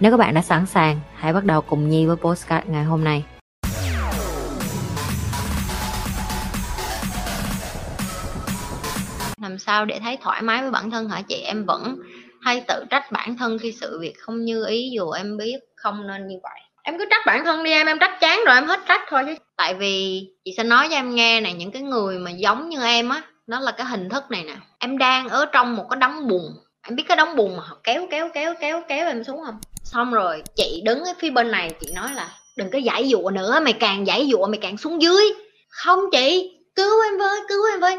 Nếu các bạn đã sẵn sàng, hãy bắt đầu cùng Nhi với postcard ngày hôm nay. làm sao để thấy thoải mái với bản thân hả chị? Em vẫn hay tự trách bản thân khi sự việc không như ý dù em biết không nên như vậy. Em cứ trách bản thân đi em em trách chán rồi em hết trách thôi chứ. Tại vì chị sẽ nói cho em nghe này những cái người mà giống như em á nó là cái hình thức này nè. Em đang ở trong một cái đống bùn em biết cái đống bùn mà họ kéo kéo kéo kéo kéo em xuống không? Xong rồi chị đứng ở phía bên này, chị nói là đừng có giải dụa nữa, mày càng giải dụa mày càng xuống dưới. Không chị, cứu em với, cứu em với.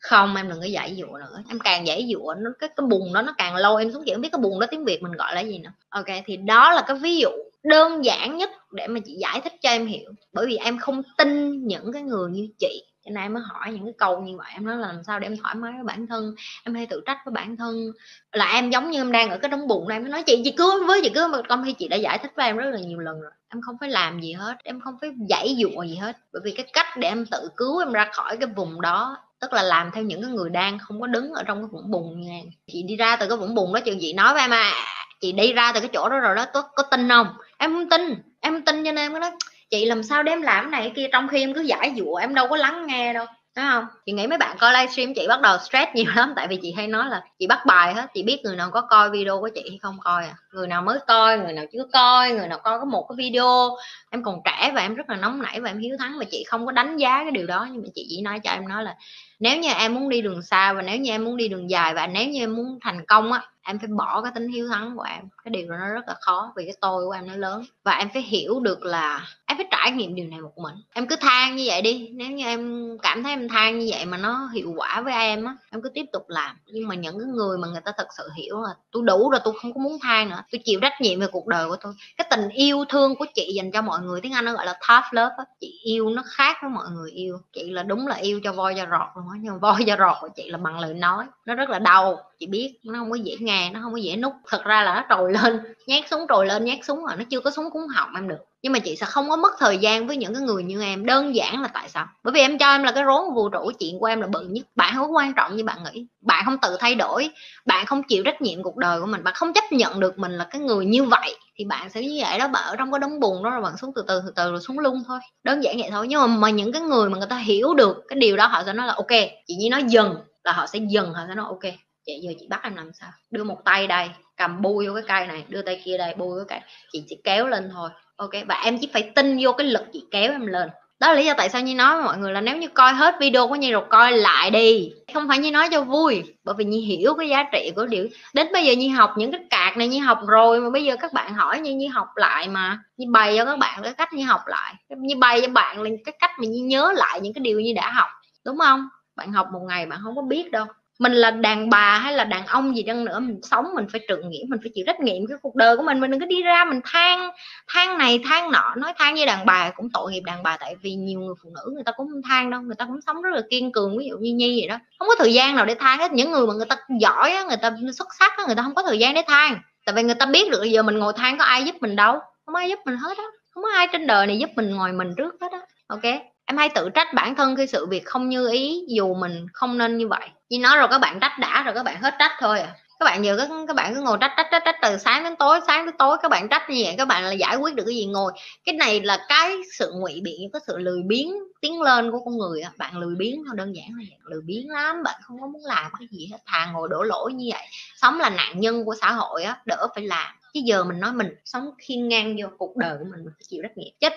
Không, em đừng có giải dụa nữa, em càng giải dụa nó, cái cái bùn đó nó càng lâu em xuống. Chị không biết cái bùn đó tiếng việt mình gọi là gì nữa. Ok, thì đó là cái ví dụ đơn giản nhất để mà chị giải thích cho em hiểu. Bởi vì em không tin những cái người như chị cho nên em mới hỏi những cái câu như vậy. Em nói là làm sao để em thoải mái với bản thân em hay tự trách với bản thân. Là em giống như em đang ở cái đống bụng này em nói chị chị cứ với chị cứ mà công ty chị đã giải thích với em rất là nhiều lần rồi. Em không phải làm gì hết em không phải giải dụa gì hết. Bởi vì cái cách để em tự cứu em ra khỏi cái vùng đó tức là làm theo những cái người đang không có đứng ở trong cái vũng bùn như chị đi ra từ cái vũng bùn đó chị chị nói với em à chị đi ra từ cái chỗ đó rồi đó có, có tin không? Em không tin em không tin cho nên em nói chị làm sao đem làm này kia? Trong khi em cứ giải dụa em đâu có lắng nghe đâu Đúng không? Chị nghĩ mấy bạn coi livestream chị bắt đầu stress nhiều lắm Tại vì chị hay nói là chị bắt bài hết Chị biết người nào có coi video của chị hay không coi à. Người nào mới coi, người nào chưa coi Người nào coi có một cái video. Em còn trẻ và em rất là nóng nảy và em hiếu thắng Và chị không có đánh giá cái điều đó. Nhưng mà chị chỉ nói cho em nói là Nếu như em muốn đi đường xa và nếu như em muốn đi đường dài Và nếu như em muốn thành công á em phải bỏ cái tính hiếu thắng của em. Cái điều đó nó rất là khó vì cái tôi của em nó lớn. Và em phải hiểu được là em phải trải nghiệm điều này một mình. Em cứ than như vậy đi. Nếu như em cảm thấy em than như vậy mà nó hiệu quả với em á, em cứ tiếp tục làm. Nhưng mà những cái người mà người ta thật sự hiểu là tôi đủ rồi, tôi không có muốn than nữa. Tôi chịu trách nhiệm về cuộc đời của tôi. Cái tình yêu thương của chị dành cho mọi người, tiếng anh nó gọi là tough love á. Chị yêu nó khác với mọi người yêu. Chị là đúng là yêu cho voi cho rọt luôn á, nhưng voi cho rọt của chị là bằng lời nói. Nó rất là đau, chị biết. Nó không có dễ nghe nó không có dễ nút. Thật ra là nó trồi lên nhát súng trồi lên nhát súng rồi nó chưa có súng cúng họng em được. Nhưng mà chị sẽ không có mất thời gian với những cái người như em. Đơn giản là tại sao? Bởi vì em cho em là cái rốn vũ trụ chuyện của em là bự nhất. Bạn không có quan trọng như bạn nghĩ. Bạn không tự thay đổi. Bạn không chịu trách nhiệm cuộc đời của mình. Bạn không chấp nhận được mình là cái người như vậy. Thì bạn sẽ như vậy đó bạn ở trong cái đống bùn đó rồi bạn xuống từ từ từ từ rồi xuống lung thôi. Đơn giản vậy thôi. Nhưng mà, mà những cái người mà người ta hiểu được cái điều đó họ sẽ nói là ok chị nhi nói dần là họ sẽ dần họ sẽ nói ok chị, giờ chị bắt em làm sao? Đưa một tay đây, cầm bui vô cái cây này, đưa tay kia đây bui cái cây. Chị chỉ kéo lên thôi. Ok, và em chỉ phải tin vô cái lực chị kéo em lên. Đó là lý do tại sao như nói với mọi người là nếu như coi hết video của Nhi rồi coi lại đi. Không phải như nói cho vui, bởi vì Nhi hiểu cái giá trị của điều. Đến bây giờ Nhi học những cái cạc này Nhi học rồi mà bây giờ các bạn hỏi như Nhi học lại mà. Nhi bày cho các bạn cái cách Nhi học lại. Nhi bày cho bạn là cái cách mà Nhi nhớ lại những cái điều Nhi đã học. Đúng không? Bạn học một ngày bạn không có biết đâu mình là đàn bà hay là đàn ông gì chăng nữa mình sống mình phải trượng nghĩa mình phải chịu trách nhiệm cái cuộc đời của mình mình đừng có đi ra mình than than này than nọ nói than như đàn bà cũng tội nghiệp đàn bà tại vì nhiều người phụ nữ người ta cũng không than đâu người ta cũng sống rất là kiên cường ví dụ như nhi vậy đó. Không có thời gian nào để than hết những người mà người ta giỏi á, người ta xuất sắc á, người ta không có thời gian để than. Tại vì người ta biết được giờ mình ngồi than có ai giúp mình đâu không ai giúp mình hết á không có ai trên đời này giúp mình ngồi mình trước hết á ok? Em hay tự trách bản thân khi sự việc không như ý, dù mình không nên như vậy. Như nói rồi các bạn trách đã rồi các bạn hết trách thôi à. Các bạn giờ các các bạn cứ ngồi trách trách trách trách từ sáng đến tối, sáng đến tối các bạn trách như vậy, các bạn là giải quyết được cái gì ngồi. Cái này là cái sự ngụy biện, cái sự lười biếng tiến lên của con người à. bạn lười biếng thôi, đơn giản là vậy. Lười biếng lắm, bạn không có muốn làm cái gì hết. Thà ngồi đổ lỗi như vậy. Sống là nạn nhân của xã hội á, đỡ phải làm. Chứ giờ mình nói mình sống khiên ngang vô cuộc đời của mình mình phải chịu trách nhiệm. Chết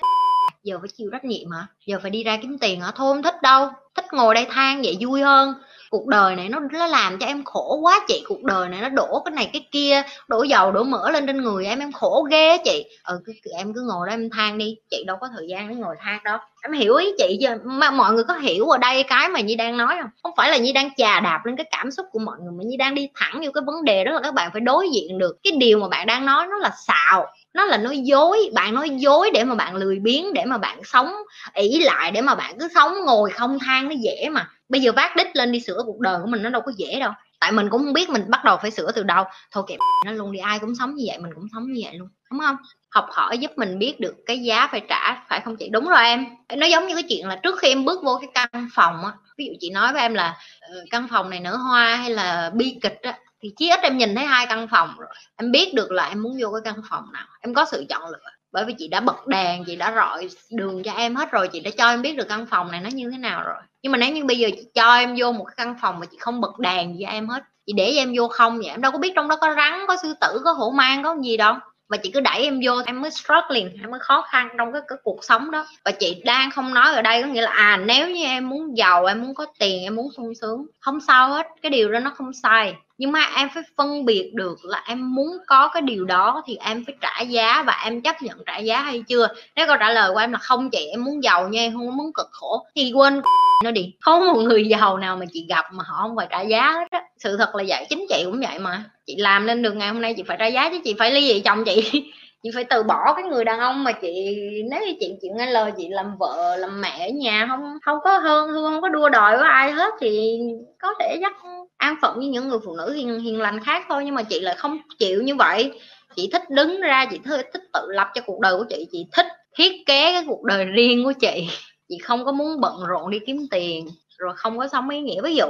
giờ phải chịu trách nhiệm hả? Giờ phải đi ra kiếm tiền hả? Thôi không thích đâu. Thích ngồi đây than vậy vui hơn. Cuộc đời này nó nó làm cho em khổ quá chị. Cuộc đời này nó đổ cái này cái kia đổ dầu đổ mỡ lên trên người em. Em khổ ghê chị. Ừ cứ, em cứ ngồi đó em than đi. Chị đâu có thời gian để ngồi than đâu. Em hiểu ý chị chứ mà mọi người có hiểu ở đây cái mà nhi đang nói không? Không phải là nhi đang chà đạp lên cái cảm xúc của mọi người mà nhi đang đi thẳng vô cái vấn đề đó là các bạn phải đối diện được. Cái điều mà bạn đang nói nó là xạo nó là nói dối, bạn nói dối để mà bạn lười biếng, để mà bạn sống ỷ lại, để mà bạn cứ sống ngồi không than nó dễ mà. Bây giờ vác đích lên đi sửa cuộc đời của mình nó đâu có dễ đâu. Tại mình cũng không biết mình bắt đầu phải sửa từ đâu. Thôi kệ nó luôn đi, ai cũng sống như vậy, mình cũng sống như vậy luôn, đúng không? Học hỏi giúp mình biết được cái giá phải trả, phải không chị? Đúng rồi em. Nó giống như cái chuyện là trước khi em bước vô cái căn phòng á, ví dụ chị nói với em là ờ, căn phòng này nở hoa hay là bi kịch á thì chí ít em nhìn thấy hai căn phòng rồi. Em biết được là em muốn vô cái căn phòng nào. Em có sự chọn lựa. Bởi vì chị đã bật đèn chị đã rọi đường cho em hết rồi. Chị đã cho em biết được căn phòng này nó như thế nào rồi. Nhưng mà nếu như bây giờ chị cho em vô một cái căn phòng mà chị không bật đèn gì cho em hết chị để em vô không vậy? Em đâu có biết trong đó có rắn có sư tử có hổ mang có gì đâu. Và chị cứ đẩy em vô em mới struggling em mới khó khăn trong cái, cái cuộc sống đó. Và chị đang không nói ở đây có nghĩa là à nếu như em muốn giàu em muốn có tiền em muốn sung sướng không sao hết. Cái điều đó nó không sai nhưng mà em phải phân biệt được là em muốn có cái điều đó thì em phải trả giá và em chấp nhận trả giá hay chưa? Nếu câu trả lời của em là không chị, em muốn giàu nha, em không muốn cực khổ thì quên nó đi. Không một người giàu nào mà chị gặp mà họ không phải trả giá hết á. Sự thật là vậy, chính chị cũng vậy mà. Chị làm lên được ngày hôm nay chị phải trả giá chứ chị phải ly dị chồng chị. chị phải từ bỏ cái người đàn ông mà chị, nếu như chị chịu nghe lời chị làm vợ, làm mẹ ở nhà không không có hơn, không có đua đòi với ai hết thì có thể dắt an phận với những người phụ nữ hiền hiền lành khác thôi, nhưng mà chị lại không chịu như vậy. Chị thích đứng ra, chị thích tự lập cho cuộc đời của chị chị thích thiết kế cái cuộc đời riêng của chị. Chị không có muốn bận rộn đi kiếm tiền, rồi không có sống ý nghĩa. Ví dụ,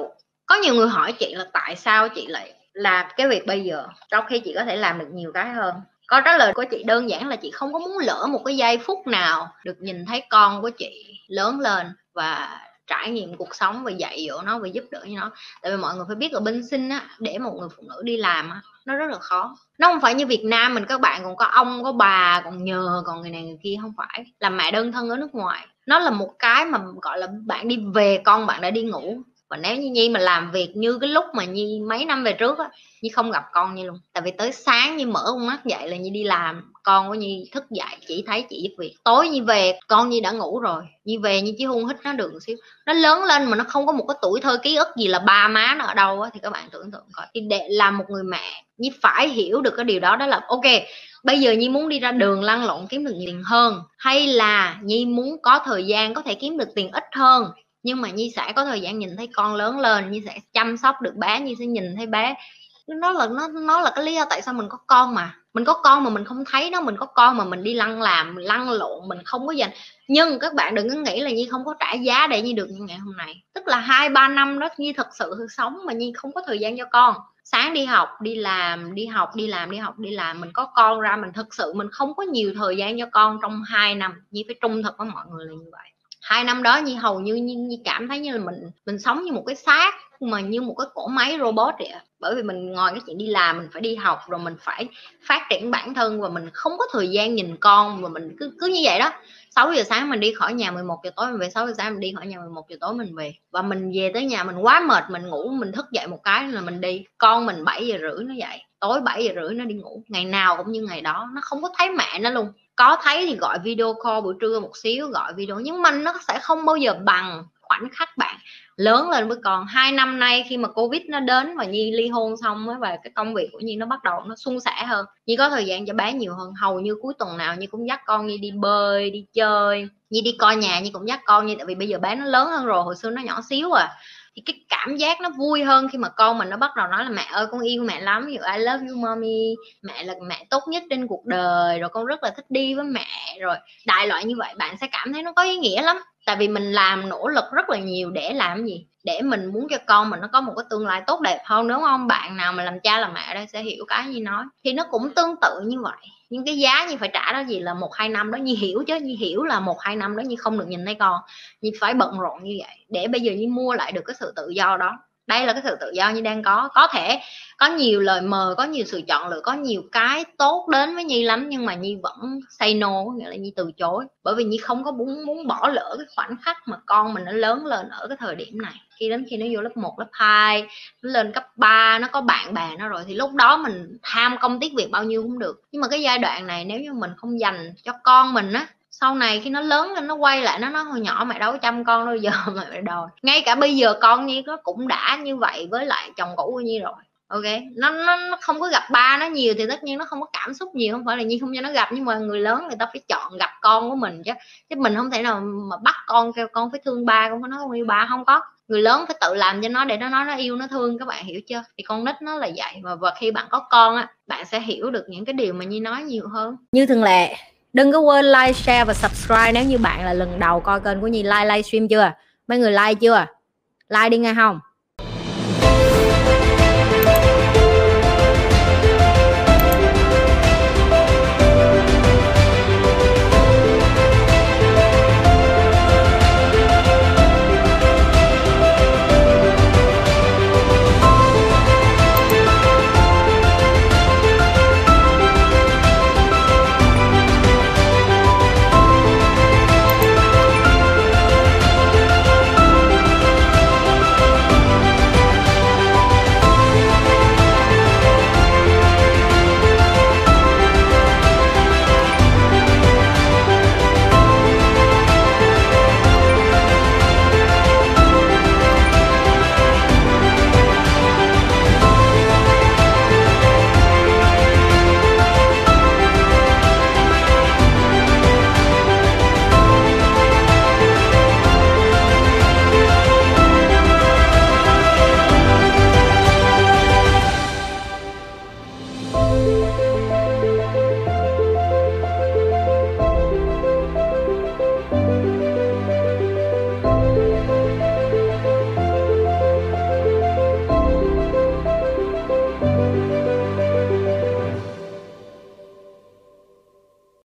có nhiều người hỏi chị là tại sao chị lại làm cái việc bây giờ, trong khi chị có thể làm được nhiều cái hơn câu trả lời của chị đơn giản là chị không có muốn lỡ một cái giây phút nào được nhìn thấy con của chị lớn lên và trải nghiệm cuộc sống và dạy dỗ nó và giúp đỡ nó. Tại vì mọi người phải biết ở bên sinh á, để một người phụ nữ đi làm á, nó rất là khó. Nó không phải như Việt Nam mình, các bạn còn có ông, có bà, còn nhờ, còn người này người kia, không phải. Làm mẹ đơn thân ở nước ngoài. Nó là một cái mà, gọi là, bạn đi về con bạn đã đi ngủ và nếu như nhi mà làm việc như cái lúc mà nhi mấy năm về trước á, nhi không gặp con như luôn. Tại vì tới sáng như mở con mắt dậy là nhi đi làm. Con của nhi thức dậy, chỉ thấy chị giúp việc. Tối nhi về, con nhi đã ngủ rồi. Nhi về nhi chỉ hung hít nó được một xíu. Nó lớn lên mà nó không có một cái tuổi thơ ký ức gì là ba má nó ở đâu á, thì các bạn tưởng tượng coi. Thì để làm một người mẹ, nhi phải hiểu được cái điều đó. Đó là, ok, bây giờ nhi muốn đi ra đường lăn lộn kiếm được tiền hơn, hay là nhi muốn có thời gian có thể kiếm được tiền ít hơn? Nhưng mà nhi sẽ có thời gian nhìn thấy con lớn lên, nhi sẽ chăm sóc được bé, nhi sẽ nhìn thấy bé. Nó là, nó nó là cái lý do tại sao mình có con mà. Mình có con mà mình không thấy nó, mình có con mà mình đi lăn làm, lăn lộn, mình không có dành. Nhưng các bạn đừng có nghĩ là nhi không có trả giá để nhi được như ngày hôm nay. Tức là hai, ba năm đó nhi thật sự sống mà nhi không có thời gian cho con. Sáng đi học, đi làm, đi học, đi làm, đi học, đi làm. Mình có con ra, mình thực sự mình không có nhiều thời gian cho con trong hai năm. Nhi phải trung thực với mọi người là như vậy hai năm đó như hầu như như, như cảm thấy như là mình mình sống như một cái xác mà như một cái cỗ máy robot vậy bởi vì mình ngồi cái chuyện đi làm mình phải đi học rồi mình phải phát triển bản thân và mình không có thời gian nhìn con và mình cứ cứ như vậy đó. 6 giờ sáng mình đi khỏi nhà 11 giờ tối mình về 6 giờ sáng mình đi khỏi nhà 11 giờ tối mình về. Và mình về tới nhà mình quá mệt mình ngủ mình thức dậy một cái là mình đi. Con mình 7 giờ rưỡi nó dậy tối 7 giờ rưỡi nó đi ngủ. Ngày nào cũng như ngày đó nó không có thấy mẹ nó luôn có thấy thì gọi video call buổi trưa một xíu, gọi video. Nhưng mà nó sẽ không bao giờ bằng khoảnh khắc bạn lớn lên với con. Hai năm nay khi mà covid nó đến và nhi ly hôn xong ấy và cái công việc của nhi nó bắt đầu nó suôn sẻ hơn. Nhi có thời gian cho bé nhiều hơn. Hầu như cuối tuần nào nhi cũng dắt con nhi đi bơi, đi chơi. Nhi đi coi nhà, nhi cũng dắt con nhi. Tại vì bây giờ bé nó lớn hơn rồi, hồi xưa nó nhỏ xíu à thì cái cảm giác nó vui hơn khi mà con mình nó bắt đầu nói là mẹ ơi, con yêu mẹ lắm, ví dụ I love you, mommy. Mẹ là mẹ tốt nhất trên cuộc đời, rồi con rất là thích đi với mẹ rồi, đại loại như vậy bạn sẽ cảm thấy nó có ý nghĩa lắm. Tại vì mình làm nỗ lực rất là nhiều để làm gì? Để mình muốn cho con mình nó có một cái tương lai tốt đẹp hơn, đúng không? Bạn nào mà làm cha làm mẹ đây sẽ hiểu cái gì nói. Thì nó cũng tương tự như vậy. Nhưng cái giá như phải trả đó gì là một hai năm đó như hiểu chứ như hiểu là một hai năm đó như không được nhìn thấy con. Như phải bận rộn như vậy để bây giờ như mua lại được cái sự tự do đó đây là cái sự tự do như đang có. Có thể có nhiều lời mời có nhiều sự chọn lựa có nhiều cái tốt đến với nhi lắm nhưng mà nhi vẫn say no có nghĩa là nhi từ chối. Bởi vì nhi không có muốn muốn bỏ lỡ cái khoảnh khắc mà con mình nó lớn lên ở cái thời điểm này. Khi đến khi nó vô lớp 1, lớp 2 nó lên cấp 3 nó có bạn bè nó rồi thì lúc đó mình tham công tiếc việc bao nhiêu cũng được. Nhưng mà cái giai đoạn này nếu như mình không dành cho con mình á sau này khi nó lớn lên nó quay lại nó nói hồi nhỏ mày đâu có chăm con đâu giờ mày đòi. Ngay cả bây giờ con nhi nó cũng đã như vậy với lại chồng cũ của nhi rồi ok? Nó, nó nó không có gặp ba nó nhiều thì tất nhiên nó không có cảm xúc nhiều không phải là nhi không cho nó gặp nhưng mà người lớn người ta phải chọn gặp con của mình chứ. Chứ mình không thể nào mà bắt con kêu con phải thương ba con phải nói không yêu ba không có. Người lớn phải tự làm cho nó để nó nói nó yêu nó thương các bạn hiểu chưa? Thì con nít nó là vậy và, và khi bạn có con á bạn sẽ hiểu được những cái điều mà nhi nói nhiều hơn. Như thường lệ đừng có quên like, share và subscribe nếu như bạn là lần đầu coi kênh của nhi. Like, livestream chưa? Mấy người like chưa? Like đi nghe không?